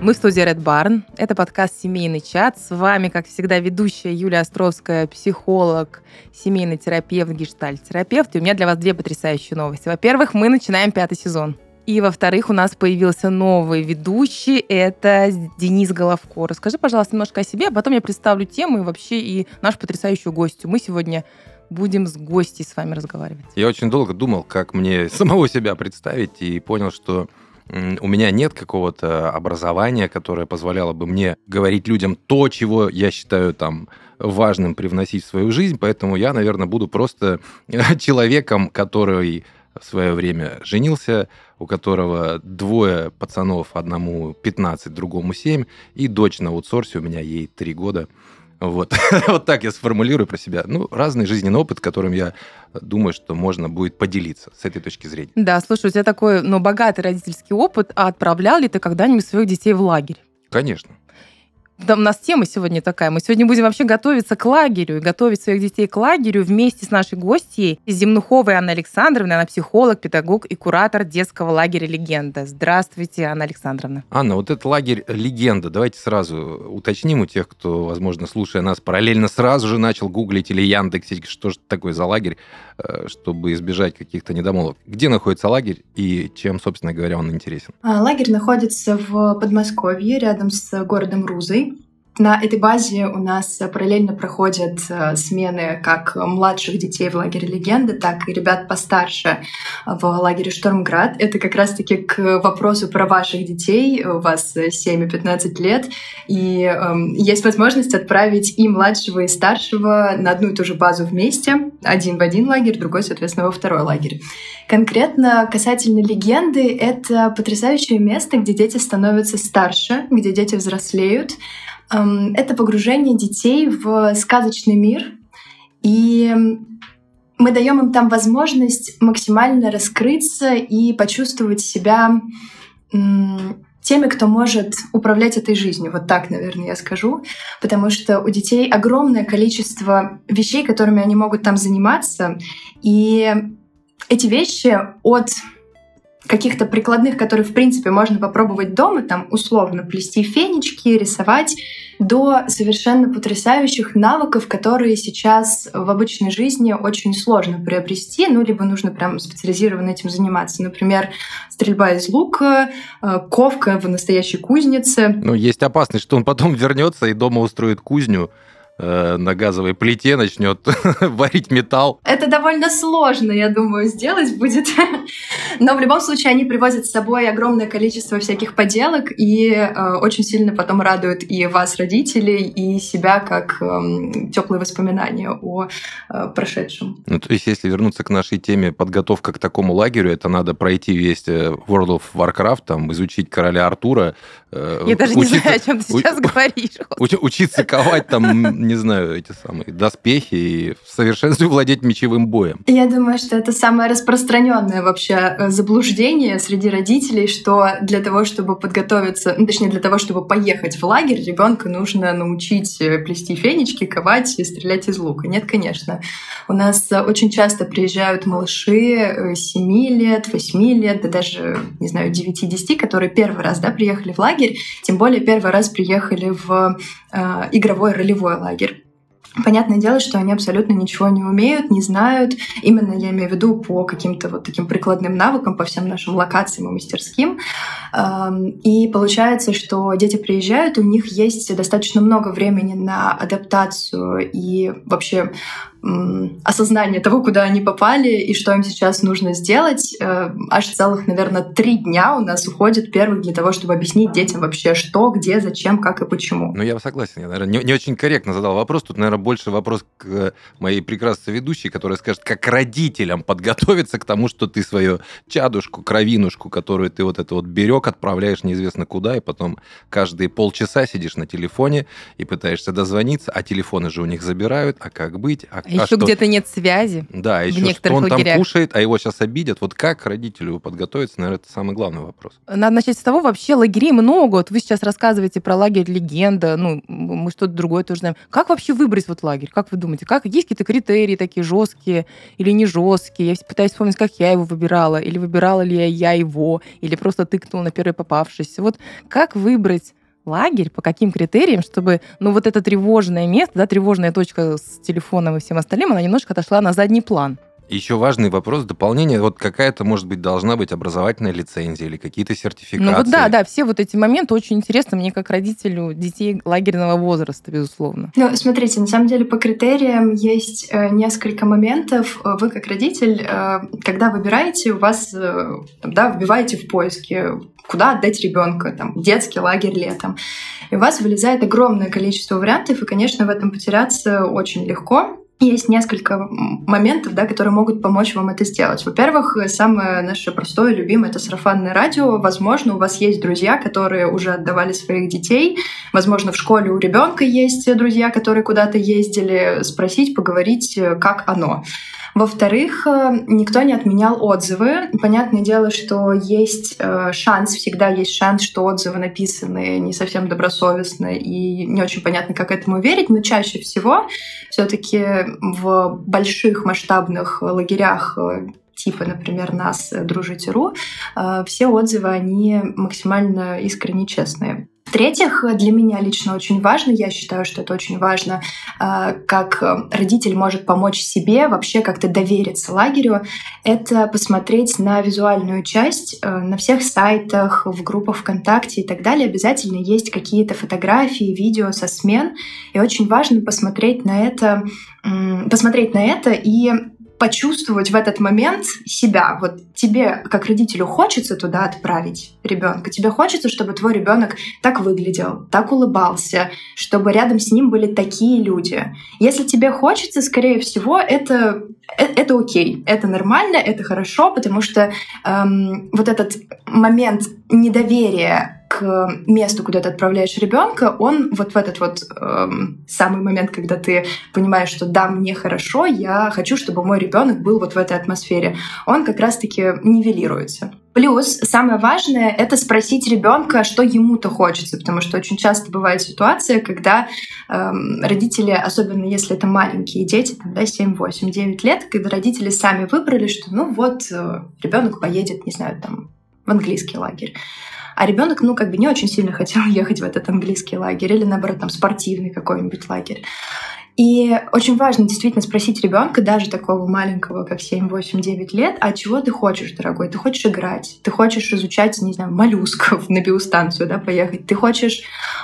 Мы в студии Red Barn. Это подкаст «Семейный чат». С вами, как всегда, ведущая Юлия Островская, психолог, семейный терапевт, гештальт-терапевт. И у меня для вас две потрясающие новости. Во-первых, мы начинаем пятый сезон. И, во-вторых, у нас появился новый ведущий. Это Денис Головко. Расскажи, пожалуйста, немножко о себе, а потом я представлю тему и вообще и нашу потрясающую гостью. Мы сегодня будем с гостей с вами разговаривать. Я очень долго думал, как мне самого себя представить, и понял, что у меня нет какого-то образования, которое позволяло бы мне говорить людям то, чего я считаю там важным привносить в свою жизнь, поэтому я, наверное, буду просто человеком, который в свое время женился, у которого двое пацанов, одному 15, другому 7, и дочь на аутсорсе, у меня ей 3 года. Вот. вот так я сформулирую про себя. Ну, разный жизненный опыт, которым я думаю, что можно будет поделиться с этой точки зрения. Да, слушай, у тебя такой, ну, богатый родительский опыт, а отправлял ли ты когда-нибудь своих детей в лагерь? Конечно. Да, у нас тема сегодня такая. Мы сегодня будем вообще готовиться к лагерю и готовить своих детей к лагерю вместе с нашей гостьей Земнуховой Анной Александровной. Она психолог, педагог и куратор детского лагеря «Легенда». Здравствуйте, Анна Александровна. Анна, вот этот лагерь «Легенда», давайте сразу уточним у тех, кто, возможно, слушая нас, параллельно сразу же начал гуглить или яндексить, что же такое за лагерь, э, чтобы избежать каких-то недомолвок. Где находится лагерь и чем, собственно говоря, он интересен? А, лагерь находится в Подмосковье, рядом с городом Рузой. На этой базе у нас параллельно проходят э, смены как младших детей в лагере «Легенда», так и ребят постарше в лагере «Штормград». Это как раз-таки к вопросу про ваших детей. У вас 7 и 15 лет. И э, есть возможность отправить и младшего, и старшего на одну и ту же базу вместе. Один в один лагерь, другой, соответственно, во второй лагерь. Конкретно касательно «Легенды» — это потрясающее место, где дети становятся старше, где дети взрослеют, это погружение детей в сказочный мир. И мы даем им там возможность максимально раскрыться и почувствовать себя теми, кто может управлять этой жизнью. Вот так, наверное, я скажу. Потому что у детей огромное количество вещей, которыми они могут там заниматься. И эти вещи от каких-то прикладных, которые, в принципе, можно попробовать дома, там, условно, плести фенечки, рисовать, до совершенно потрясающих навыков, которые сейчас в обычной жизни очень сложно приобрести, ну, либо нужно прям специализированно этим заниматься. Например, стрельба из лука, э, ковка в настоящей кузнице. Ну, есть опасность, что он потом вернется и дома устроит кузню, Э, на газовой плите начнет варить металл. Это довольно сложно, я думаю, сделать будет. Но в любом случае они привозят с собой огромное количество всяких поделок и э, очень сильно потом радуют и вас, родителей, и себя как э, теплые воспоминания о э, прошедшем. Ну, то есть, если вернуться к нашей теме подготовка к такому лагерю, это надо пройти весь э, World of Warcraft, там, изучить короля Артура. Э, я даже учиться, не знаю, о чем ты сейчас говоришь. Учиться ковать там не знаю, эти самые доспехи и в совершенстве владеть мечевым боем. Я думаю, что это самое распространенное вообще э, заблуждение среди родителей, что для того, чтобы подготовиться, ну, точнее, для того, чтобы поехать в лагерь, ребенка нужно научить э, плести фенечки, ковать и стрелять из лука. Нет, конечно. У нас очень часто приезжают малыши 7 э, лет, 8 лет, да даже, не знаю, 9-10, которые первый раз да, приехали в лагерь, тем более первый раз приехали в э, игровой ролевой лагерь. Понятное дело, что они абсолютно ничего не умеют, не знают. Именно я имею в виду по каким-то вот таким прикладным навыкам, по всем нашим локациям и мастерским. И получается, что дети приезжают, у них есть достаточно много времени на адаптацию и вообще осознание того, куда они попали и что им сейчас нужно сделать. Э, аж целых, наверное, три дня у нас уходит первых для того, чтобы объяснить детям вообще, что, где, зачем, как и почему. Ну, я согласен. Я, наверное, не, не очень корректно задал вопрос. Тут, наверное, больше вопрос к моей прекрасной ведущей, которая скажет, как родителям подготовиться к тому, что ты свою чадушку, кровинушку, которую ты вот это вот берег, отправляешь неизвестно куда, и потом каждые полчаса сидишь на телефоне и пытаешься дозвониться, а телефоны же у них забирают, а как быть, а А, еще что- где-то нет связи. Да, еще что некоторых он лагерях. там кушает, а его сейчас обидят. Вот как родителю подготовиться, наверное, это самый главный вопрос. Надо начать с того, вообще лагерей много. Вот вы сейчас рассказываете про лагерь легенда, ну, мы что-то другое тоже знаем. Как вообще выбрать вот лагерь? Как вы думаете? Как, есть какие-то критерии такие жесткие или не жесткие? Я пытаюсь вспомнить, как я его выбирала. Или выбирала ли я его, или просто тыкнула на первый попавшийся. Вот как выбрать лагерь, по каким критериям, чтобы, ну, вот это тревожное место, да, тревожная точка с телефоном и всем остальным, она немножко отошла на задний план. Еще важный вопрос дополнение. Вот какая-то, может быть, должна быть образовательная лицензия или какие-то сертификации. Ну вот да, да, все вот эти моменты очень интересны мне как родителю детей лагерного возраста, безусловно. Ну, смотрите, на самом деле по критериям есть э, несколько моментов. Э, Вы как родитель, э, когда выбираете, у вас, да, вбиваете в поиске, куда отдать ребенка, там, детский лагерь летом. И у вас вылезает огромное количество вариантов, и, конечно, в этом потеряться очень легко. Есть несколько моментов, да, которые могут помочь вам это сделать. Во-первых, самое наше простое, любимое — это сарафанное радио. Возможно, у вас есть друзья, которые уже отдавали своих детей. Возможно, в школе у ребенка есть друзья, которые куда-то ездили. Спросить, поговорить, э, как оно. Во-вторых, э, никто не отменял отзывы. Понятное дело, что есть э, шанс, всегда есть шанс, что отзывы написаны не совсем добросовестно и не очень понятно, как этому верить, но чаще всего все-таки в больших масштабных лагерях э, типа, например, нас, Дружите.ру, все отзывы, они максимально искренне честные. В-третьих, для меня лично очень важно, я считаю, что это очень важно, э, как э, родитель может помочь себе вообще как-то довериться лагерю, это посмотреть на визуальную часть. Э, На всех сайтах, в группах ВКонтакте и так далее обязательно есть какие-то фотографии, видео со смен. И очень важно посмотреть на это, посмотреть на это и почувствовать в этот момент себя. Вот тебе, как родителю, хочется туда отправить ребенка. Тебе хочется, чтобы твой ребенок так выглядел, так улыбался, чтобы рядом с ним были такие люди. Если тебе хочется, скорее всего, это э- это окей, это нормально, это хорошо, потому что эм, вот этот момент недоверия к месту, куда ты отправляешь ребенка, он вот в этот вот эм, самый момент, когда ты понимаешь, что да, мне хорошо, я хочу, чтобы мой ребенок был вот в этой атмосфере, он как раз-таки нивелируется. Плюс самое важное — это спросить ребенка, что ему-то хочется, потому что очень часто бывает ситуация, когда эм, родители, особенно если это маленькие дети, там, да, 7, 8, 9 лет, когда родители сами выбрали, что ну вот э, ребенок поедет, не знаю, там, в английский лагерь. А ребенок, ну, как бы не очень сильно хотел ехать в этот английский лагерь или, наоборот, там, спортивный какой-нибудь лагерь. И очень важно действительно спросить ребенка, даже такого маленького, как 7, 8, 9 лет, а чего ты хочешь, дорогой? Ты хочешь играть? Ты хочешь изучать, не знаю, моллюсков на биостанцию, да, поехать? Ты хочешь,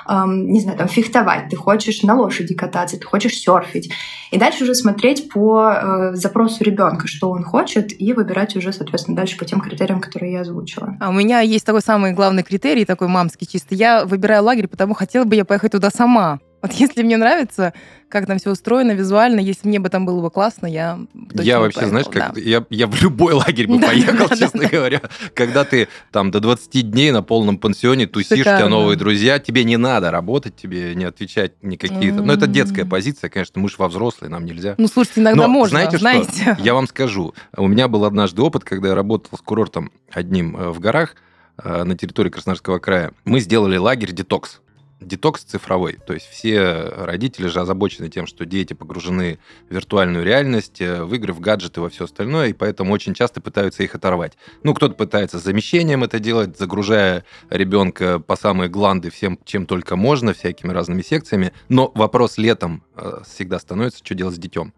эм, не знаю, там, фехтовать? Ты хочешь на лошади кататься? Ты хочешь серфить? И дальше уже смотреть по э, запросу ребенка, что он хочет, и выбирать уже, соответственно, дальше по тем критериям, которые я озвучила. А у меня есть такой самый главный критерий, такой мамский чисто. Я выбираю лагерь, потому хотела бы я поехать туда сама. Вот если мне нравится, как там все устроено визуально, если мне бы там было бы классно, я точно Я вообще, поехала, знаешь, да. как я, я в любой лагерь бы Да, поехал, да, честно да. говоря. Когда ты там до 20 дней на полном пансионе тусишь, у тебя Шикарно. новые друзья, тебе не надо работать, тебе не отвечать никакие... там- Ну, это детская позиция, конечно, мы же во взрослые, нам нельзя. Ну, слушайте, иногда Но можно, знаете знаете. что? Я вам скажу. У меня был однажды опыт, когда я работал с курортом одним э, в горах э, на территории Краснодарского края. Мы сделали лагерь детокс. Детокс цифровой. То есть все родители же озабочены тем, что дети погружены в виртуальную реальность, э, в игры, в гаджеты, во все остальное, и поэтому очень часто пытаются их оторвать. Ну, кто-то пытается замещением это делать, загружая ребенка по самые гланды всем, чем только можно, всякими разными секциями. Но вопрос летом всегда становится, что делать с детем.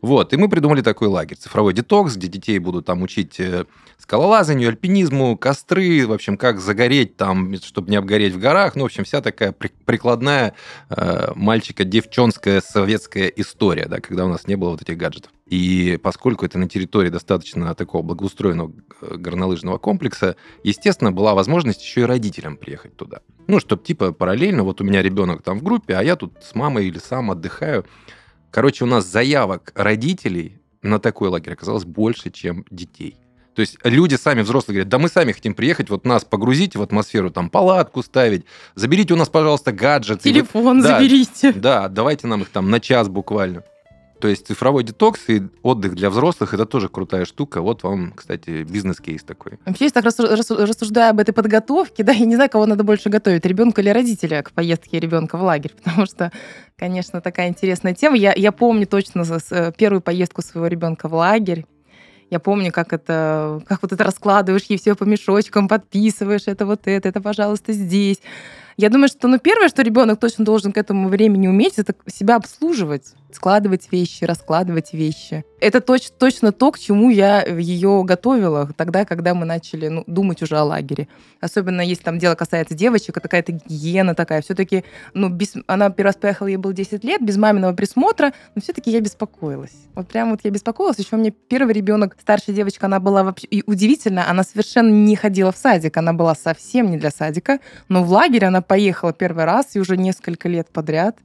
Вот, и мы придумали такой лагерь, цифровой детокс, где детей будут там учить э, скалолазанию, альпинизму, костры, в общем, как загореть там, чтобы не обгореть в горах, ну, в общем, вся такая при- прикладная э, мальчика-девчонская советская история, да, когда у нас не было вот этих гаджетов. И поскольку это на территории достаточно такого благоустроенного э, горнолыжного комплекса, естественно, была возможность еще и родителям приехать туда. Ну, чтобы типа параллельно, вот у меня ребенок там в группе, а я тут с мамой или сам отдыхаю. Короче, у нас заявок родителей на такой лагерь оказалось больше, чем детей. То есть люди сами, взрослые, говорят, да мы сами хотим приехать, вот нас погрузить в атмосферу, там палатку ставить, заберите у нас, пожалуйста, гаджеты. Телефон Да. заберите. Да, давайте нам их там на час буквально. То есть цифровой детокс и отдых для взрослых – это тоже крутая штука. Вот вам, кстати, бизнес-кейс такой. Вообще, если так рассуждая об этой подготовке, да, я не знаю, кого надо больше готовить, ребенка или родителя к поездке ребенка в лагерь, потому что, конечно, такая интересная тема. Я, я помню точно э, первую поездку своего ребенка в лагерь. Я помню, как это, как вот это раскладываешь ей все по мешочкам, подписываешь это вот это, это, пожалуйста, здесь. Я думаю, что ну, первое, что ребенок точно должен к этому времени уметь, это себя обслуживать складывать вещи, раскладывать вещи. Это точ, точно то, к чему я ее готовила тогда, когда мы начали ну, думать уже о лагере. Особенно если там дело касается девочек, это какая-то гигиена такая. Все-таки, ну, без, она первый раз поехала, ей было 10 лет, без маминого присмотра, но все-таки я беспокоилась. Вот прям вот я беспокоилась. Еще у меня первый ребенок, старшая девочка, она была вообще... И удивительно, она совершенно не ходила в садик, она была совсем не для садика, но в лагерь она поехала первый раз и уже несколько лет подряд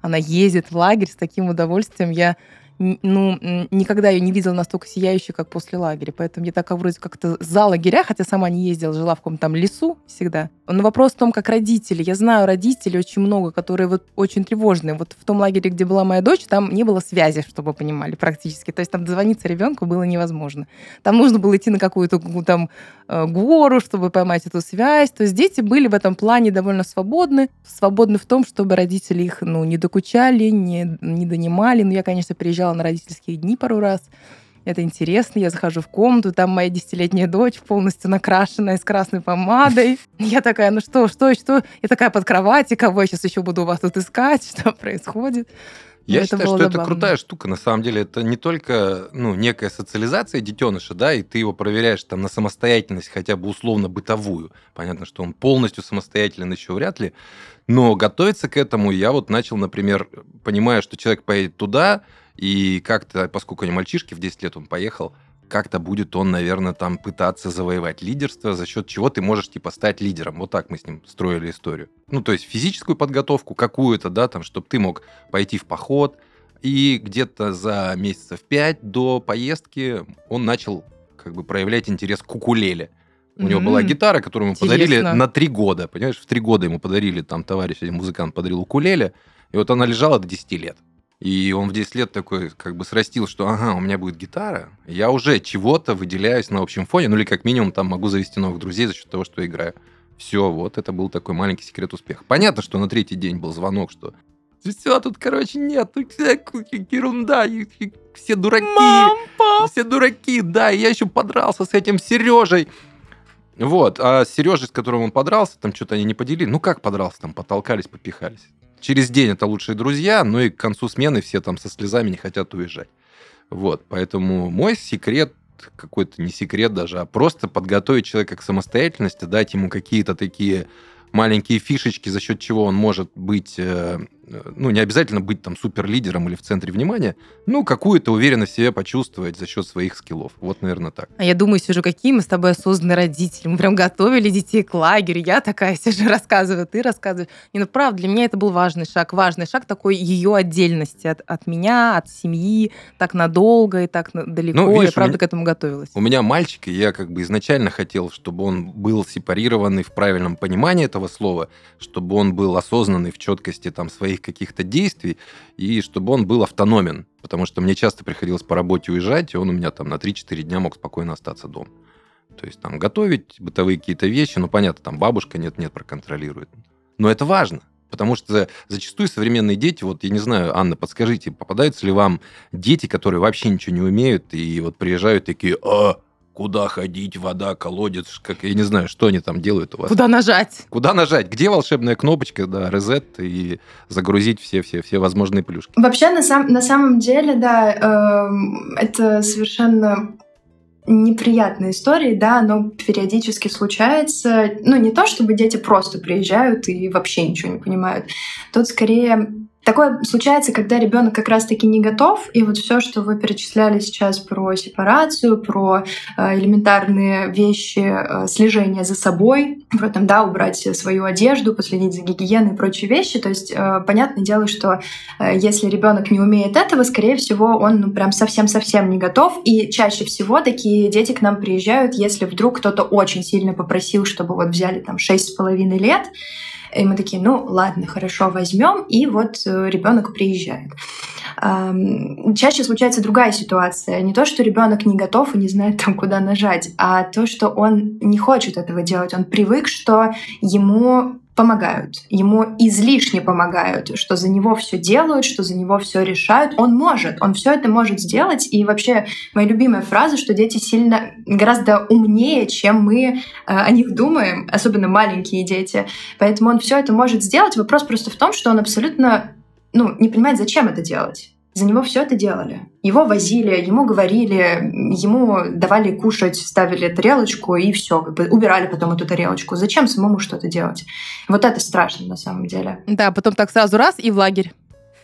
она ездит в лагерь с таким удовольствием. Я ну, никогда ее не видела настолько сияющей, как после лагеря. Поэтому я так вроде как-то за лагеря, хотя сама не ездила, жила в каком-то там лесу всегда. Но вопрос в том, как родители. Я знаю родителей очень много, которые вот очень тревожные. Вот в том лагере, где была моя дочь, там не было связи, чтобы вы понимали, практически. То есть там дозвониться ребенку было невозможно. Там нужно было идти на какую-то там э, гору, чтобы поймать эту связь. То есть дети были в этом плане довольно свободны. Свободны в том, чтобы родители их ну, не докучали, не, не донимали. Но я, конечно, приезжала приезжала на родительские дни пару раз. Это интересно. Я захожу в комнату, там моя десятилетняя дочь полностью накрашенная с красной помадой. Я такая, ну что, что, что? Я такая под кровати, кого я сейчас еще буду у вас тут искать, что происходит? Я это считаю, что забавно. это крутая штука. На самом деле, это не только ну, некая социализация детеныша, да, и ты его проверяешь там на самостоятельность, хотя бы условно бытовую. Понятно, что он полностью самостоятельный еще вряд ли. Но готовиться к этому я вот начал, например, понимая, что человек поедет туда, и как-то, поскольку они мальчишки, в 10 лет он поехал, как-то будет он, наверное, там пытаться завоевать лидерство, за счет чего ты можешь, типа, стать лидером. Вот так мы с ним строили историю. Ну, то есть физическую подготовку какую-то, да, там, чтобы ты мог пойти в поход, и где-то за месяцев пять до поездки он начал как бы проявлять интерес к укулеле. У mm-hmm. него была гитара, которую ему Интересно. подарили на три года. Понимаешь, в три года ему подарили, там товарищ, один музыкант подарил укулеле, и вот она лежала до 10 лет. И он в 10 лет такой как бы срастил, что ага, у меня будет гитара, я уже чего-то выделяюсь на общем фоне, ну или как минимум там могу завести новых друзей за счет того, что играю. Все, вот это был такой маленький секрет успеха. Понятно, что на третий день был звонок, что все, тут, короче, нет, тут ерунда, все дураки. Мам, пап. Все дураки, да, и я еще подрался с этим Сережей. Вот, а с Сережей, с которым он подрался, там что-то они не поделили. Ну как подрался, там потолкались, попихались. Через день это лучшие друзья, но и к концу смены все там со слезами не хотят уезжать. Вот, поэтому мой секрет какой-то не секрет даже, а просто подготовить человека к самостоятельности, дать ему какие-то такие маленькие фишечки, за счет чего он может быть э, ну, не обязательно быть там суперлидером или в центре внимания, ну, какую-то уверенность в себе почувствовать за счет своих скиллов. Вот, наверное, так. А я думаю, сижу, какие мы с тобой осознанные родители. Мы прям готовили детей к лагерю. Я такая сижу, рассказываю, ты рассказываешь. Не, ну, правда, для меня это был важный шаг. Важный шаг такой ее отдельности от, от меня, от семьи, так надолго и так далеко. Ну, видишь, я, правда, меня, к этому готовилась. У меня мальчик, и я как бы изначально хотел, чтобы он был сепарированный в правильном понимании этого слова, чтобы он был осознанный в четкости там своих своих каких-то действий, и чтобы он был автономен. Потому что мне часто приходилось по работе уезжать, и он у меня там на 3-4 дня мог спокойно остаться дома. То есть там готовить бытовые какие-то вещи, ну понятно, там бабушка нет-нет проконтролирует. Но это важно, Потому что зачастую современные дети, вот я не знаю, Анна, подскажите, попадаются ли вам дети, которые вообще ничего не умеют, и вот приезжают такие, а, куда ходить, вода, колодец, как я не знаю, что они там делают у вас. Куда нажать? Куда нажать? Где волшебная кнопочка, да, резет и загрузить все-все все возможные плюшки? Вообще, на, сам, на самом деле, да, э, это совершенно неприятные истории, да, но периодически случается. Ну, не то, чтобы дети просто приезжают и вообще ничего не понимают. Тут скорее Такое случается, когда ребенок как раз-таки не готов, и вот все, что вы перечисляли сейчас про сепарацию, про э, элементарные вещи э, слежения за собой, про там, да, убрать свою одежду, последить за гигиеной и прочие вещи. То есть, э, понятное дело, что если ребенок не умеет этого, скорее всего, он ну, прям совсем-совсем не готов. И чаще всего такие дети к нам приезжают, если вдруг кто-то очень сильно попросил, чтобы вот взяли там 6,5 лет, И мы такие, ну лагерь, хорошо, возьмем, и вот э, ребенок приезжает. Чаще случается другая ситуация. Не то, что ребенок не готов и не знает там, куда нажать, а то, что он не хочет этого делать. Он привык, что ему помогают, ему излишне помогают, что за него все делают, что за него все решают. Он может, он все это может сделать. И вообще моя любимая фраза, что дети сильно гораздо умнее, чем мы э, о них думаем, особенно маленькие дети. Поэтому он все это может сделать. Вопрос просто в том, что он абсолютно ну, не понимает, зачем это делать. За него все это делали. Его возили, ему говорили, ему давали кушать, ставили тарелочку и все, как бы убирали потом эту тарелочку. Зачем самому что-то делать? Вот это страшно на самом деле. Да, потом так сразу раз и в лагерь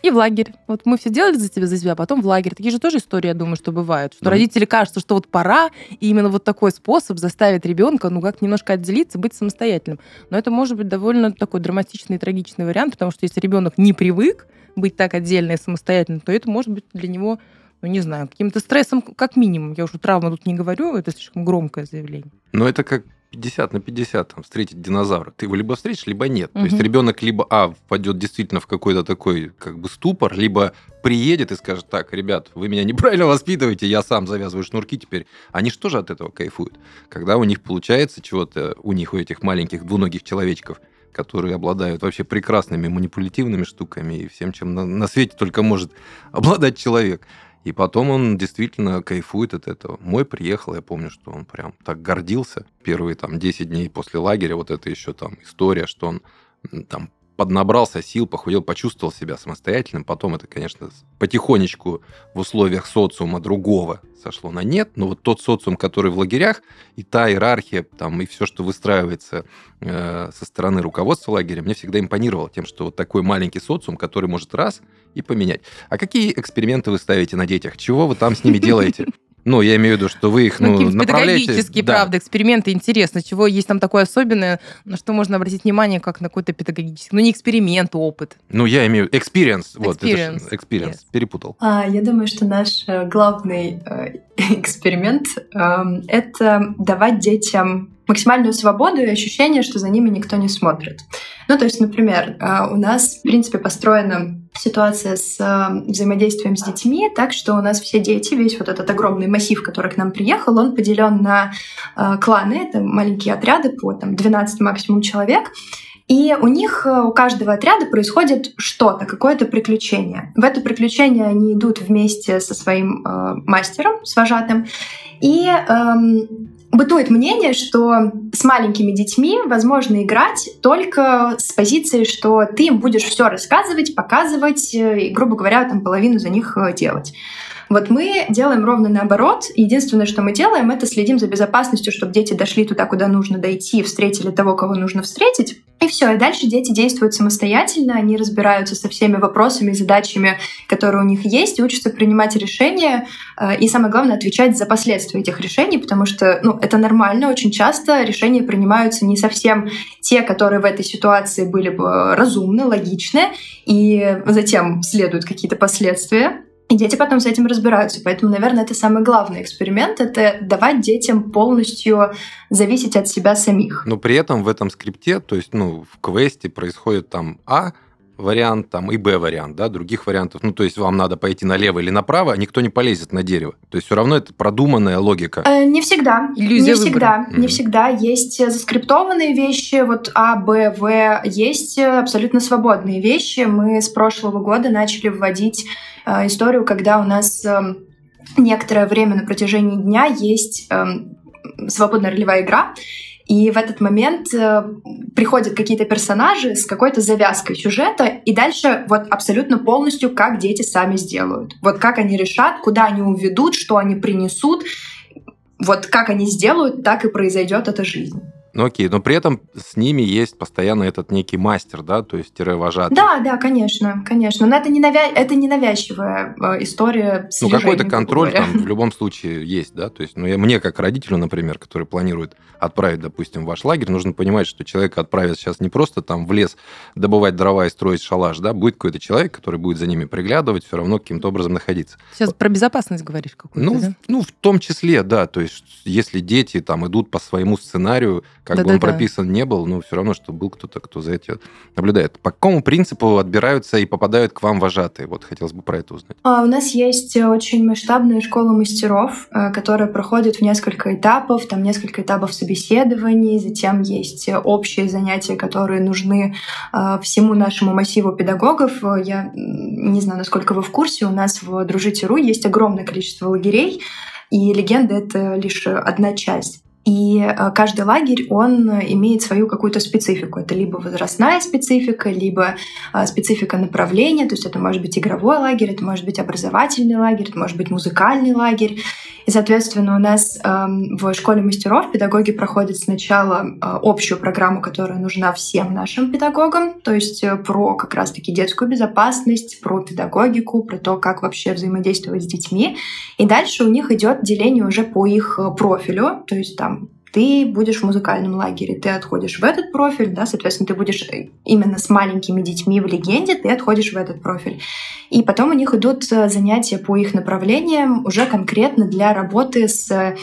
и в лагерь. Вот мы все делали за тебя, за себя, а потом в лагерь. Такие же тоже истории, я думаю, что бывают. Что mm родители кажется, что вот пора, и именно вот такой способ заставит ребенка, ну, как немножко отделиться, быть самостоятельным. Но это может быть довольно такой драматичный и трагичный вариант, потому что если ребенок не привык быть так отдельно и самостоятельно, то это может быть для него ну, не знаю, каким-то стрессом как минимум. Я уже травму тут не говорю, это слишком громкое заявление. Но это как 50 на 50 там, встретить динозавра. Ты его либо встретишь, либо нет. Угу. То есть ребенок либо, а, впадет действительно в какой-то такой как бы ступор, либо приедет и скажет, так, ребят, вы меня неправильно воспитываете, я сам завязываю шнурки теперь. Они же от этого кайфуют? Когда у них получается чего-то, у них, у этих маленьких двуногих человечков, которые обладают вообще прекрасными манипулятивными штуками и всем, чем на, на свете только может обладать человек – и потом он действительно кайфует от этого. Мой приехал, я помню, что он прям так гордился. Первые там 10 дней после лагеря, вот это еще там история, что он там поднабрался сил, похудел, почувствовал себя самостоятельным. Потом это, конечно, потихонечку в условиях социума другого сошло на нет. Но вот тот социум, который в лагерях, и та иерархия, там, и все, что выстраивается э, со стороны руководства лагеря, мне всегда импонировало тем, что вот такой маленький социум, который может раз и поменять. А какие эксперименты вы ставите на детях? Чего вы там с ними делаете? Ну, я имею в виду, что вы их ну, ну направляете... Педагогические, да. правда, эксперименты. Интересно, чего есть там такое особенное, на что можно обратить внимание, как на какой-то педагогический... Ну, не эксперимент, а опыт. Ну, я имею... Experience. Вот, experience. это experience. Yes. Перепутал. А, я думаю, что наш э, главный э, эксперимент э, — это давать детям максимальную свободу и ощущение, что за ними никто не смотрит. Ну, то есть, например, э, у нас, в принципе, построена ситуация с э, взаимодействием с детьми, так что у нас все дети, весь вот этот огромный массив, который к нам приехал, он поделен на э, кланы, это маленькие отряды по там, 12 максимум человек, и у них, у каждого отряда происходит что-то, какое-то приключение. В это приключение они идут вместе со своим э, мастером, с вожатым, и эм, бытует мнение, что с маленькими детьми возможно играть только с позиции, что ты им будешь все рассказывать, показывать э, и, грубо говоря, там половину за них э, делать. Вот мы делаем ровно наоборот. Единственное, что мы делаем, это следим за безопасностью, чтобы дети дошли туда, куда нужно дойти, встретили того, кого нужно встретить. И все, и дальше дети действуют самостоятельно, они разбираются со всеми вопросами и задачами, которые у них есть, и учатся принимать решения, э, и самое главное, отвечать за последствия этих решений, потому что ну, это нормально, очень часто решения принимаются не совсем те, которые в этой ситуации были бы разумны, логичны, и затем следуют какие-то последствия. И дети потом с этим разбираются. Поэтому, наверное, это самый главный эксперимент — это давать детям полностью зависеть от себя самих. Но при этом в этом скрипте, то есть ну, в квесте происходит там А, вариант там и Б вариант, да, других вариантов. Ну, то есть вам надо пойти налево или направо, а никто не полезет на дерево. То есть все равно это продуманная логика. Э, не всегда. Иллюзия не выбора. всегда. Mm-hmm. Не всегда. Есть заскриптованные вещи, вот А, Б, В. Есть абсолютно свободные вещи. Мы с прошлого года начали вводить э, историю, когда у нас э, некоторое время на протяжении дня есть э, свободная ролевая игра, и в этот момент э, приходят какие-то персонажи с какой-то завязкой сюжета, и дальше вот абсолютно полностью как дети сами сделают. Вот как они решат, куда они уведут, что они принесут. Вот как они сделают, так и произойдет эта жизнь. Ну окей, но при этом с ними есть постоянно этот некий мастер, да, то есть вожатый. Да, да, конечно, конечно. Но это не, навя... это не навязчивая э, история. Ну какой-то контроль там в любом случае есть, да, то есть, ну я, мне как родителю, например, который планирует отправить, допустим, в ваш лагерь, нужно понимать, что человека отправят сейчас не просто там в лес добывать дрова и строить шалаш, да, будет какой-то человек, который будет за ними приглядывать, все равно каким-то образом находиться. Сейчас про безопасность говоришь какую-то, ну, да? ну, в том числе, да, то есть если дети там идут по своему сценарию, как Да-да-да. бы он прописан не был, но все равно, что был кто-то, кто за этим наблюдает. По какому принципу отбираются и попадают к вам вожатые? Вот хотелось бы про это узнать. А, У нас есть очень масштабная школа мастеров, э, которая проходит в несколько этапов, там несколько этапов собеседований, затем есть э, общие занятия, которые нужны э, всему нашему массиву педагогов. Э, Я не знаю, насколько вы в курсе, у нас в Дружите.ру есть огромное количество лагерей, и легенда — это лишь одна часть. И э, каждый лагерь, он имеет свою какую-то специфику. Это либо возрастная специфика, либо э, специфика направления. То есть это может быть игровой лагерь, это может быть образовательный лагерь, это может быть музыкальный лагерь. И, соответственно, у нас эм, в школе мастеров педагоги проходят сначала э, общую программу, которая нужна всем нашим педагогам, то есть про как раз-таки детскую безопасность, про педагогику, про то, как вообще взаимодействовать с детьми. И дальше у них идет деление уже по их профилю, то есть там ты будешь в музыкальном лагере, ты отходишь в этот профиль, да, соответственно, ты будешь э, именно с маленькими детьми в легенде, ты отходишь в этот профиль. И потом у них идут э, занятия по их направлениям уже конкретно для работы с э,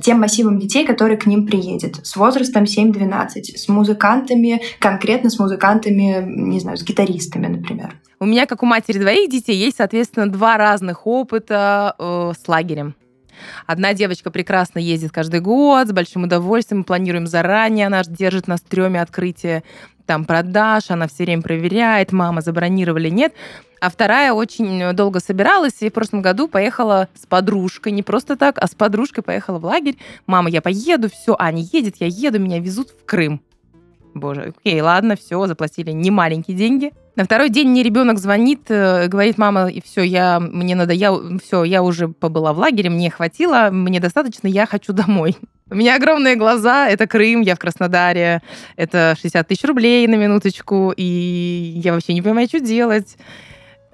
тем массивом детей, который к ним приедет, с возрастом 7-12, с музыкантами, конкретно с музыкантами, не знаю, с гитаристами, например. У меня, как у матери двоих детей, есть, соответственно, два разных опыта э, с лагерем. Одна девочка прекрасно ездит каждый год, с большим удовольствием, мы планируем заранее, она держит на стреме открытие там продаж, она все время проверяет, мама, забронировали, нет. А вторая очень долго собиралась и в прошлом году поехала с подружкой, не просто так, а с подружкой поехала в лагерь. Мама, я поеду, все, Аня едет, я еду, меня везут в Крым. Боже, окей, ладно, все, заплатили не маленькие деньги. На второй день мне ребенок звонит, э, говорит, мама, и все, я мне надо, я все, я уже побыла в лагере, мне хватило, мне достаточно, я хочу домой. У меня огромные глаза, это Крым, я в Краснодаре, это 60 тысяч рублей на минуточку, и я вообще не понимаю, что делать.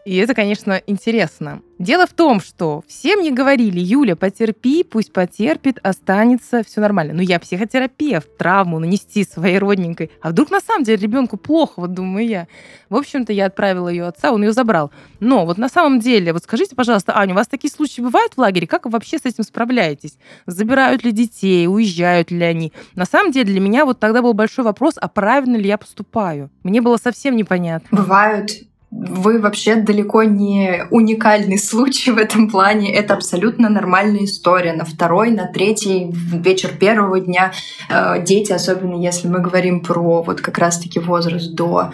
И это, конечно, интересно. Дело в том, что все мне говорили, Юля, потерпи, пусть потерпит, останется, все нормально. Но я психотерапевт, травму нанести своей родненькой. А вдруг на самом деле ребенку плохо, вот думаю я. В общем-то, я отправила ее отца, он ее забрал. Но вот на самом деле, вот скажите, пожалуйста, Аня, у вас такие случаи бывают в лагере? Как вы вообще с этим справляетесь? Забирают ли детей, уезжают ли они? На самом деле для меня вот тогда был большой вопрос, а правильно ли я поступаю? Мне было совсем непонятно. Бывают вы вообще далеко не уникальный случай в этом плане. Это абсолютно нормальная история. На второй, на третий вечер первого дня э, дети, особенно если мы говорим про вот как раз-таки возраст до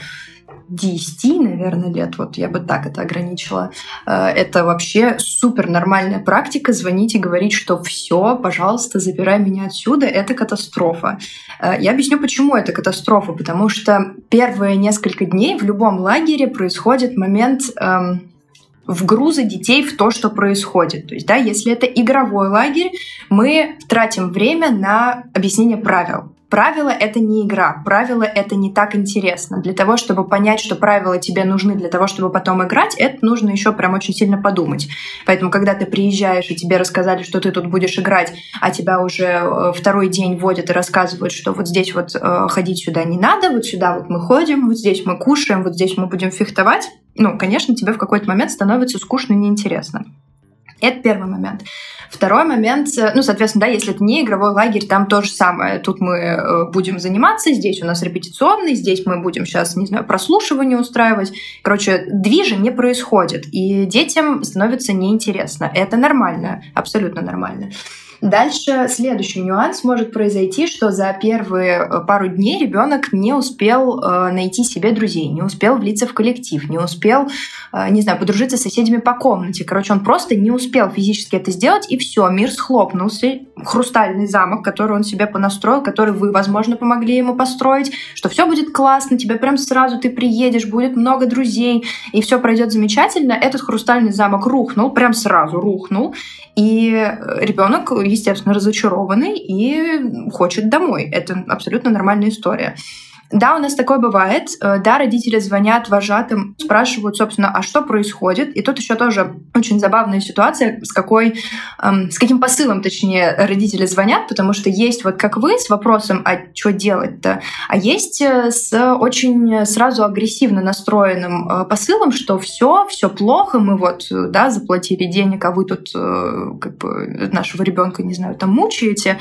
10, наверное, лет, вот я бы так это ограничила. Это вообще супер нормальная практика. Звонить и говорить, что все, пожалуйста, забирай меня отсюда. Это катастрофа. Я объясню, почему это катастрофа. Потому что первые несколько дней в любом лагере происходит момент эм, вгруза детей в то, что происходит. То есть, да, если это игровой лагерь, мы тратим время на объяснение правил. Правила — это не игра, правила — это не так интересно. Для того, чтобы понять, что правила тебе нужны для того, чтобы потом играть, это нужно еще прям очень сильно подумать. Поэтому, когда ты приезжаешь, и тебе рассказали, что ты тут будешь играть, а тебя уже второй день водят и рассказывают, что вот здесь вот э, ходить сюда не надо, вот сюда вот мы ходим, вот здесь мы кушаем, вот здесь мы будем фехтовать, ну, конечно, тебе в какой-то момент становится скучно и неинтересно. Это первый момент. Второй момент, ну, соответственно, да, если это не игровой лагерь, там то же самое. Тут мы будем заниматься, здесь у нас репетиционный, здесь мы будем сейчас, не знаю, прослушивание устраивать. Короче, движа не происходит, и детям становится неинтересно. Это нормально, абсолютно нормально. Дальше следующий нюанс может произойти, что за первые пару дней ребенок не успел э, найти себе друзей, не успел влиться в коллектив, не успел, э, не знаю, подружиться с соседями по комнате. Короче, он просто не успел физически это сделать, и все, мир схлопнулся. Хрустальный замок, который он себе понастроил, который вы, возможно, помогли ему построить, что все будет классно, тебе прям сразу ты приедешь, будет много друзей, и все пройдет замечательно. Этот хрустальный замок рухнул, прям сразу рухнул, и ребенок естественно, разочарованный и хочет домой. Это абсолютно нормальная история. Да, у нас такое бывает. Э, да, родители звонят вожатым, спрашивают, собственно, а что происходит. И тут еще тоже очень забавная ситуация, с какой, эм, с каким посылом, точнее, родители звонят, потому что есть вот как вы с вопросом, а что делать-то, а есть э, с очень сразу агрессивно настроенным э, посылом, что все, все плохо, мы вот, да, заплатили денег, а вы тут как бы нашего ребенка, не знаю, там мучаете.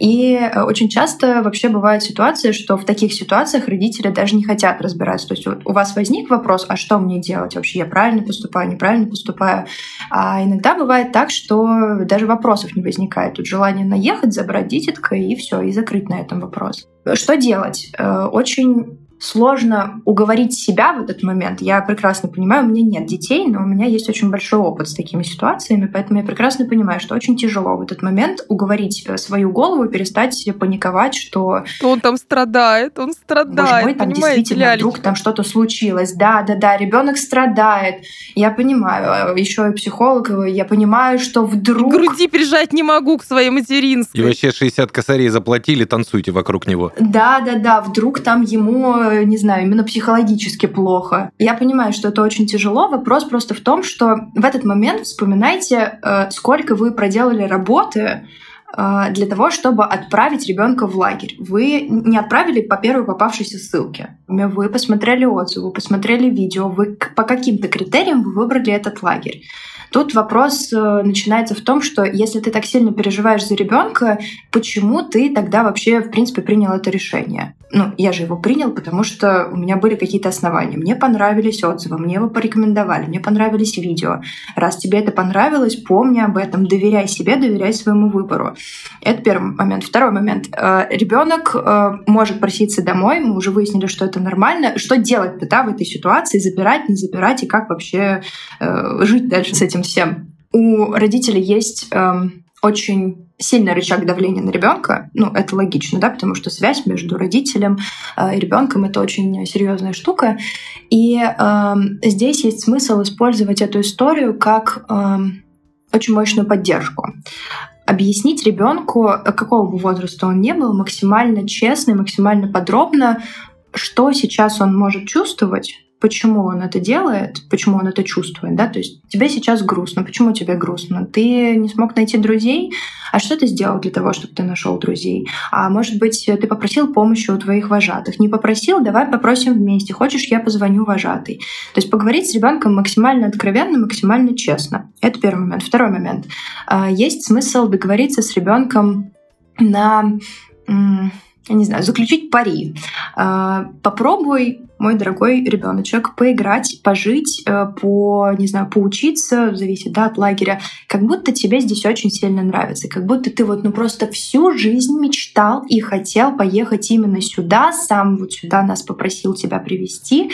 И очень часто вообще бывает ситуация, что в таких ситуациях родители даже не хотят разбираться. То есть у вас возник вопрос, а что мне делать вообще? Я правильно поступаю, неправильно поступаю? А иногда бывает так, что даже вопросов не возникает. Тут желание наехать, забрать дитятка и все, и закрыть на этом вопрос. Что делать? Э, очень сложно уговорить себя в этот момент. Я прекрасно понимаю, у меня нет детей, но у меня есть очень большой опыт с такими ситуациями, поэтому я прекрасно понимаю, что очень тяжело в этот момент уговорить э, свою голову перестать паниковать, что... Он там страдает, он страдает. Боже мой, там действительно лялечка. вдруг там что-то случилось. Да, да, да, ребенок страдает. Я понимаю, э, еще и психолог, э, я понимаю, что вдруг... Груди прижать не могу к своей материнской. И вообще 60 косарей заплатили, танцуйте вокруг него. Да, да, да, вдруг там ему не знаю, именно психологически плохо. Я понимаю, что это очень тяжело. Вопрос просто в том, что в этот момент вспоминайте, э, сколько вы проделали работы э, для того, чтобы отправить ребенка в лагерь. Вы не отправили по первой попавшейся ссылке. Вы посмотрели отзывы, вы посмотрели видео, вы по каким-то критериям вы выбрали этот лагерь. Тут вопрос э, начинается в том, что если ты так сильно переживаешь за ребенка, почему ты тогда вообще, в принципе, принял это решение? Ну, я же его принял, потому что у меня были какие-то основания. Мне понравились отзывы, мне его порекомендовали, мне понравились видео. Раз тебе это понравилось, помни об этом, доверяй себе, доверяй своему выбору. Это первый момент. Второй момент. Э, Ребенок э, может проситься домой, мы уже выяснили, что это нормально. Что делать-то да, в этой ситуации? Забирать, не забирать, и как вообще жить дальше с этим этим всем. У родителей есть эм, очень сильный рычаг давления на ребенка. Ну, это логично, да, потому что связь между родителем э, и ребенком это очень серьезная штука. И э, здесь есть смысл использовать эту историю как э, очень мощную поддержку объяснить ребенку, какого бы возраста он не был, максимально честно и максимально подробно, что сейчас он может чувствовать, почему он это делает, почему он это чувствует, да, то есть тебе сейчас грустно, почему тебе грустно? Ты не смог найти друзей, а что ты сделал для того, чтобы ты нашел друзей? А может быть, ты попросил помощи у твоих вожатых? Не попросил, давай попросим вместе. Хочешь, я позвоню вожатой? То есть поговорить с ребенком максимально откровенно, максимально честно. Это первый момент. Второй момент. А, есть смысл договориться с ребенком на я не знаю, заключить пари. А, попробуй, мой дорогой ребеночек, поиграть, пожить, э, по, не знаю, поучиться, зависит да, от лагеря, как будто тебе здесь очень сильно нравится, как будто ты вот ну просто всю жизнь мечтал и хотел поехать именно сюда, сам вот сюда нас попросил тебя привести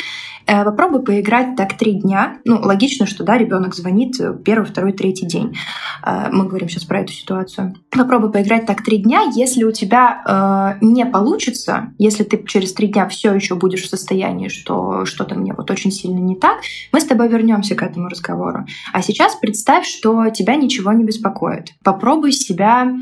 Э, попробуй поиграть так три дня. Ну, логично, что да, ребенок звонит первый, второй, третий день. Э, мы говорим сейчас про эту ситуацию. Попробуй поиграть так три дня. Если у тебя э, не получится, если ты через три дня все еще будешь в состоянии, что что-то мне вот очень сильно не так, мы с тобой вернемся к этому разговору. А сейчас представь, что тебя ничего не беспокоит. Попробуй себя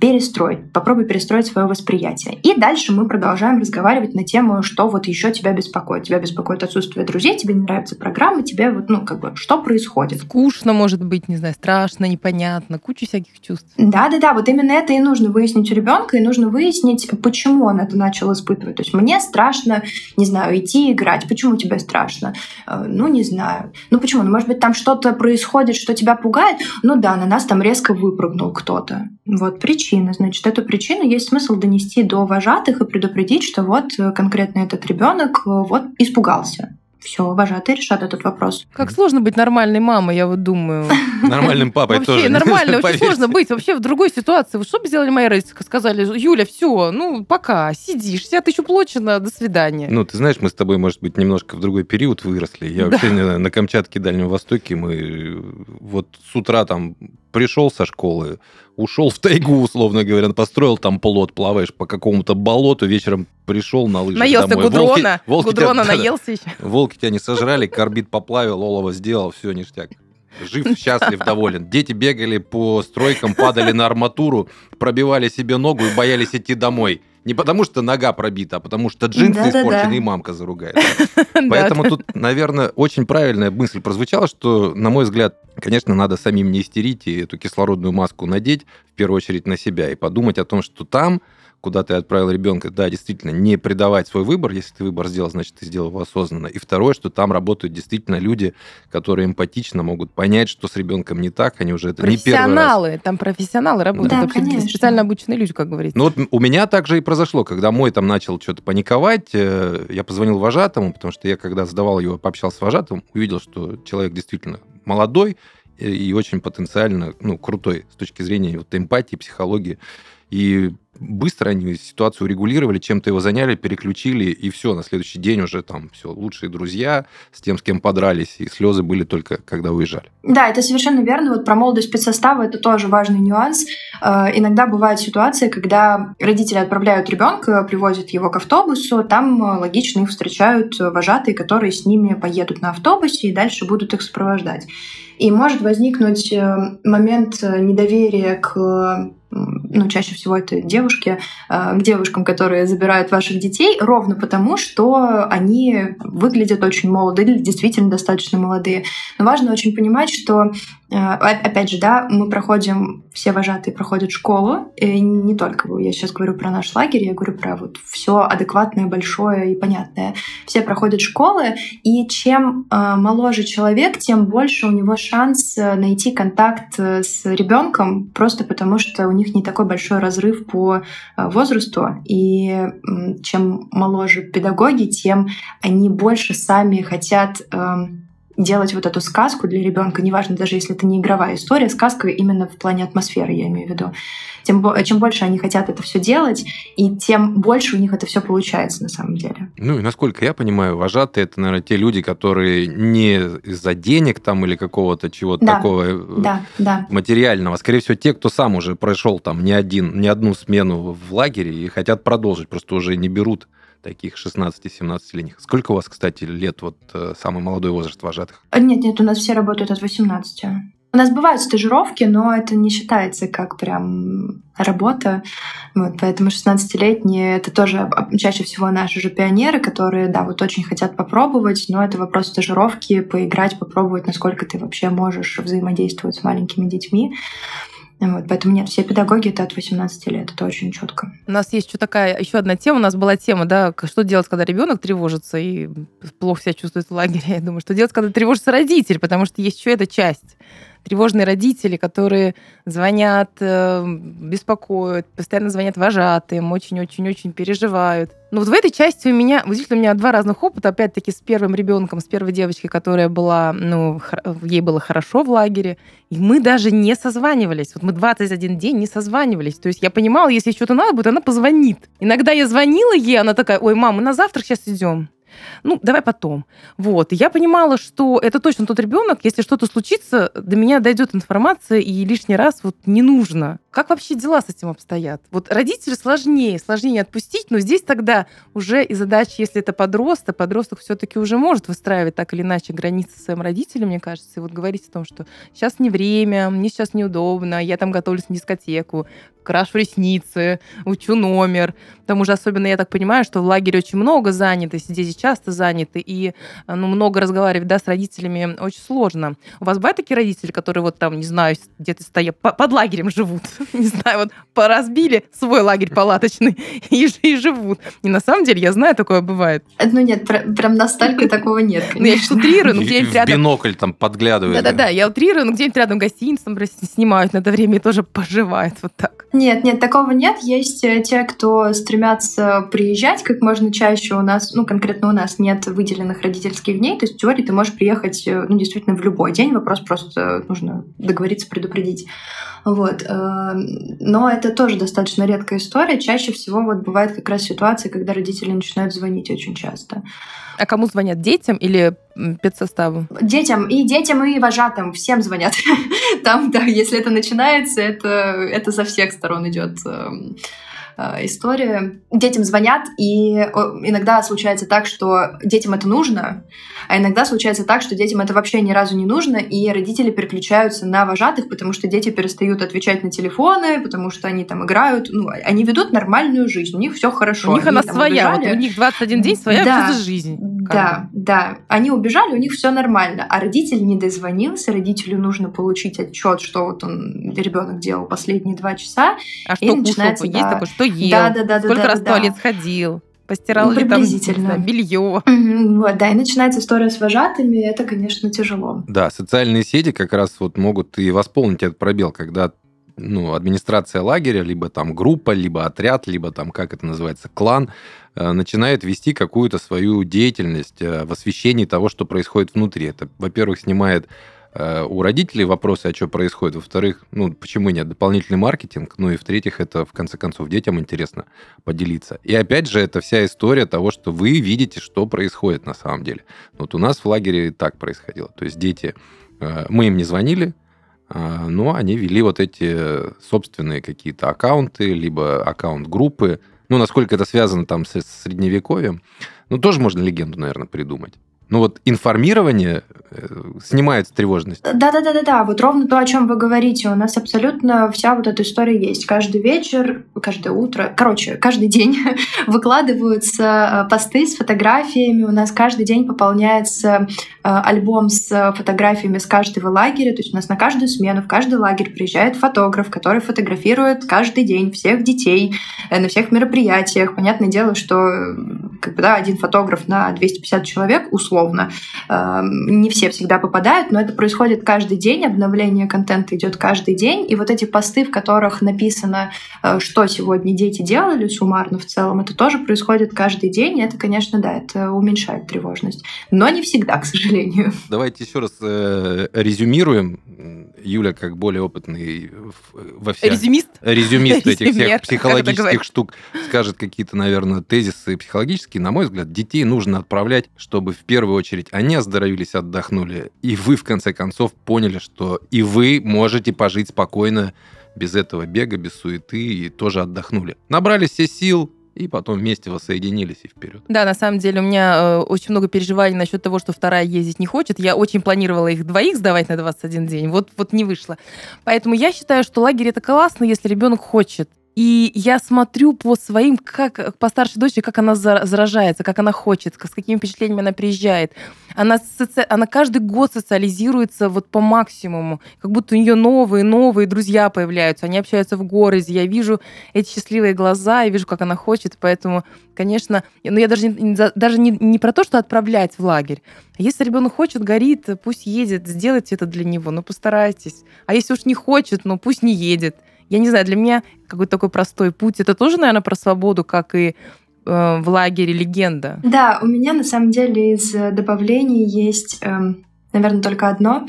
перестроить, попробуй перестроить свое восприятие. И дальше мы продолжаем разговаривать на тему, что вот еще тебя беспокоит. Тебя беспокоит отсутствие друзей, тебе не нравится программа, тебе вот, ну, как бы, что происходит? Скучно, может быть, не знаю, страшно, непонятно, куча всяких чувств. Да-да-да, вот именно это и нужно выяснить у ребенка, и нужно выяснить, почему он это начал испытывать. То есть мне страшно, не знаю, идти играть. Почему тебе страшно? Э, ну, не знаю. Ну, почему? Ну, может быть, там что-то происходит, что тебя пугает? Ну да, на нас там резко выпрыгнул кто-то. Вот причина. Значит, эту причину есть смысл донести до вожатых и предупредить, что вот э, конкретно этот ребенок э, вот испугался все, вожатые решат этот вопрос. Как сложно быть нормальной мамой, я вот думаю. Нормальным папой тоже. Вообще нормально, очень сложно быть вообще в другой ситуации. Что бы сделали мои родители? Сказали, Юля, все, ну пока, сиди, 60 тысяч уплочено, до свидания. Ну, ты знаешь, мы с тобой, может быть, немножко в другой период выросли. Я вообще на Камчатке, Дальнем Востоке, мы вот с утра там пришел со школы, ушел в тайгу, условно говоря, построил там плот, плаваешь по какому-то болоту, вечером пришел на лыжах Наелся домой. гудрона, волки, волки гудрона тебя, наелся еще. Волки тебя не сожрали, карбид поплавил, олово сделал, все, ништяк. жив, счастлив, доволен. Дети бегали по стройкам, падали на арматуру, пробивали себе ногу и боялись идти домой. Не потому что нога пробита, а потому что джинсы Да-да-да. испорчены и мамка заругает. Поэтому Да. тут, наверное, очень правильная мысль прозвучала, что, на мой взгляд, конечно, надо самим не истерить и эту кислородную маску надеть, в первую очередь на себя, и подумать о том, что там, куда ты отправил ребенка, да, действительно, не предавать свой выбор. Если ты выбор сделал, значит, ты сделал его осознанно. И второе, что там работают действительно люди, которые эмпатично могут понять, что с ребенком не так, они уже это не первый раз. Профессионалы, там профессионалы работают. Да, конечно. специально обученные люди, как говорится. Ну вот у меня также и произошло, когда мой там начал что-то паниковать, э, я позвонил вожатому, потому что я когда сдавал его, пообщался с вожатым, увидел, что человек действительно молодой и очень потенциально, ну, крутой с точки зрения вот эмпатии, психологии. И быстро они ситуацию урегулировали, чем-то его заняли, переключили, и все, на следующий день уже там все, лучшие друзья с тем, с кем подрались, и слезы были только когда уезжали. Да, это совершенно верно. Вот про молодость спецсостава это тоже важный нюанс. Э, Иногда бывают ситуации, когда родители отправляют ребенка, привозят его к автобусу, там э, логично их встречают вожатые, которые с ними поедут на автобусе и дальше будут их сопровождать. И может возникнуть э, момент недоверия к ну, чаще всего это девушки, э, к девушкам, которые забирают ваших детей, ровно потому, что они выглядят очень молодо или действительно достаточно молодые. Но важно очень понимать, что, опять же, да, мы проходим, все вожатые проходят школу, и не только я сейчас говорю про наш лагерь, я говорю про вот все адекватное, большое и понятное. Все проходят школы, и чем э, моложе человек, тем больше у него шанс э, найти контакт э, с ребенком, просто потому что у них не такой большой разрыв по э, возрасту. И чем моложе педагоги, тем они больше сами хотят эм, делать вот эту сказку для ребенка, неважно, даже если это не игровая история, сказка именно в плане атмосферы, я имею в виду. Тем, чем больше они хотят это все делать, и тем больше у них это все получается на самом деле. Ну и насколько я понимаю, вожатые это, наверное, те люди, которые не из-за денег там или какого-то чего-то Да. такого э, Да, да. материального. Скорее всего, те, кто сам уже прошел там не один, не одну смену в лагере и хотят продолжить, просто уже не берут таких 16-17-летних. Сколько у вас, кстати, лет, вот э, самый молодой возраст вожатых? А, Нет, нет, у нас все работают от 18. У нас бывают стажировки, но это не считается как прям работа. Вот, поэтому 16-летние — это тоже чаще всего наши же пионеры, которые, да, вот очень хотят попробовать, но это вопрос стажировки, поиграть, попробовать, насколько ты вообще можешь взаимодействовать с маленькими детьми. Вот, поэтому нет, все педагоги — это от 18 лет, это очень четко. У нас есть еще такая, еще одна тема. У нас была тема, да, что делать, когда ребенок тревожится и плохо себя чувствует в лагере. Я думаю, что делать, когда тревожится родитель, потому что есть еще эта часть. Тревожные родители, которые звонят, э, беспокоят, постоянно звонят вожатым, очень-очень-очень переживают. Но вот в этой части у меня, вот у меня два разных опыта, опять-таки с первым ребенком, с первой девочкой, которая была, ну, ей было хорошо в лагере, и мы даже не созванивались. Вот мы 21 день не созванивались. То есть я понимала, если что-то надо будет, она позвонит. Иногда я звонила ей, она такая, ой, мам, мы на завтрак сейчас идем. Ну, давай потом. Вот. И я понимала, что это точно тот ребенок, если что-то случится, до меня дойдет информация, и лишний раз вот не нужно. Как вообще дела с этим обстоят? Вот родители сложнее, сложнее отпустить, но здесь тогда уже и задача, если это подросток, подросток все-таки уже может выстраивать так или иначе границы своим родителям, мне кажется, и вот говорить о том, что сейчас не время, мне сейчас неудобно, я там готовлюсь на дискотеку, крашу ресницы, учу номер. К тому же, особенно я так понимаю, что в лагере очень много занятости, дети часто заняты, и ну, много разговаривать да, с родителями очень сложно. У вас бывают такие родители, которые вот там, не знаю, где-то стоят, по- под лагерем живут, не знаю, вот поразбили свой лагерь палаточный и, и живут. И на самом деле, я знаю, такое бывает. Ну нет, пр- прям настолько такого нет, Ну, я сейчас утрирую, ну, В- где-нибудь в рядом бинокль там подглядывает. Да-да-да, я утрирую, но где-нибудь рядом там просто снимают на это время и тоже поживают вот так. Нет, нет, такого нет. Есть э, те, кто стремятся приезжать как можно чаще. У нас, ну, конкретно у нас нет выделенных родительских дней. То есть в теории ты можешь приехать, э, ну, действительно, в любой день. Вопрос просто нужно договориться, предупредить. Вот. э, Но это тоже достаточно редкая история. Чаще всего вот бывает как раз ситуация, когда родители начинают звонить очень часто. А кому звонят? Детям или педсоставу? Детям, и детям, и вожатым, всем звонят. Там, да, если это начинается, это, это со всех сторон идет эм, история. Детям звонят, и иногда случается так, что детям это нужно, а иногда случается так, что детям это вообще ни разу не нужно, и родители переключаются на вожатых, потому что дети перестают отвечать на телефоны, потому что они там играют, ну, они ведут нормальную жизнь, у них все хорошо. У них они, она своя, вот у них 21 день своя да, жизнь. Да, бы. да. Они убежали, у них все нормально, а родитель не дозвонился, родителю нужно получить отчет, что вот он ребенок делал последние два часа. А что кушал, есть да, такое, что ел, да, да, да, сколько да, раз да, в туалет да. сходил постирал ну, ли там знаю, белье. Вот, да, и начинается история с вожатыми, это, конечно, тяжело. Да, социальные сети как раз вот могут и восполнить этот пробел, когда ну, администрация лагеря, либо там группа, либо отряд, либо там, как это называется, клан, э, начинает вести какую-то свою деятельность э, в освещении того, что происходит внутри. Это, во-первых, снимает у родителей вопросы, а что происходит. Во-вторых, ну, почему нет, дополнительный маркетинг. Ну и в-третьих, это, в конце концов, детям интересно поделиться. И опять же, это вся история того, что вы видите, что происходит на самом деле. Вот у нас в лагере так происходило. То есть дети, э, мы им не звонили, э, но они вели вот эти собственные какие-то аккаунты, либо аккаунт-группы. Ну, насколько это связано там с средневековьем, ну, тоже можно легенду, наверное, придумать. Ну вот информирование э, снимает тревожность. Да-да-да-да-да, вот ровно то, о чем вы говорите. У нас абсолютно вся вот эта история есть. Каждый вечер, каждое утро, короче, каждый день выкладываются э, посты с фотографиями. У нас каждый день пополняется э, альбом с фотографиями с каждого лагеря. То есть у нас на каждую смену, в каждый лагерь приезжает фотограф, который фотографирует каждый день всех детей на всех мероприятиях. Понятное дело, что как бы, да, один фотограф на 250 человек условно условно. Эм, не все всегда попадают, но это происходит каждый день, обновление контента идет каждый день, и вот эти посты, в которых написано, э, что сегодня дети делали суммарно в целом, это тоже происходит каждый день, и это, конечно, да, это уменьшает тревожность. Но не всегда, к сожалению. Давайте еще раз э, резюмируем. Юля, как более опытный во всех... Резюмист? Резюмист этих всех психологических штук скажет какие-то, наверное, тезисы психологические. На мой взгляд, детей нужно отправлять, чтобы в первую первую очередь они оздоровились, отдохнули, и вы, в конце концов, поняли, что и вы можете пожить спокойно без этого бега, без суеты, и тоже отдохнули. Набрали все сил, и потом вместе воссоединились и вперед. Да, на самом деле у меня э, очень много переживаний насчет того, что вторая ездить не хочет. Я очень планировала их двоих сдавать на 21 день, вот, вот не вышло. Поэтому я считаю, что лагерь это классно, если ребенок хочет. И я смотрю по своим, как по старшей дочери, как она заражается, как она хочет, с какими впечатлениями она приезжает. Она, соци... она каждый год социализируется вот по максимуму, как будто у нее новые, новые друзья появляются, они общаются в городе. Я вижу эти счастливые глаза, я вижу, как она хочет, поэтому, конечно, ну я даже, не, даже не, не про то, что отправлять в лагерь. А если ребенок хочет, горит, пусть едет, сделайте это для него, но постарайтесь. А если уж не хочет, ну пусть не едет. Я не знаю, для меня какой-то такой простой путь. Это тоже, наверное, про свободу, как и э, в лагере легенда. Да, у меня на самом деле из добавлений есть, э, наверное, только одно.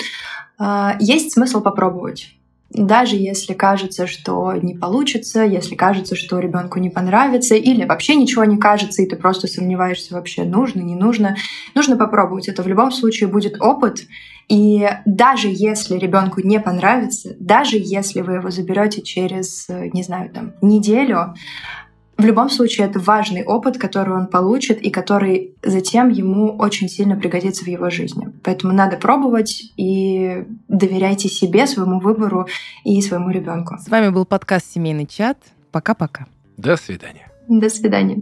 Э, есть смысл попробовать. Даже если кажется, что не получится, если кажется, что ребенку не понравится, или вообще ничего не кажется, и ты просто сомневаешься вообще нужно, не нужно, нужно попробовать. Это в любом случае будет опыт, и даже если ребенку не понравится, даже если вы его заберете через, не знаю, там, неделю, в любом случае это важный опыт, который он получит и который затем ему очень сильно пригодится в его жизни. Поэтому надо пробовать и доверяйте себе, своему выбору и своему ребенку. С вами был подкаст «Семейный чат». Пока-пока. До свидания. До свидания.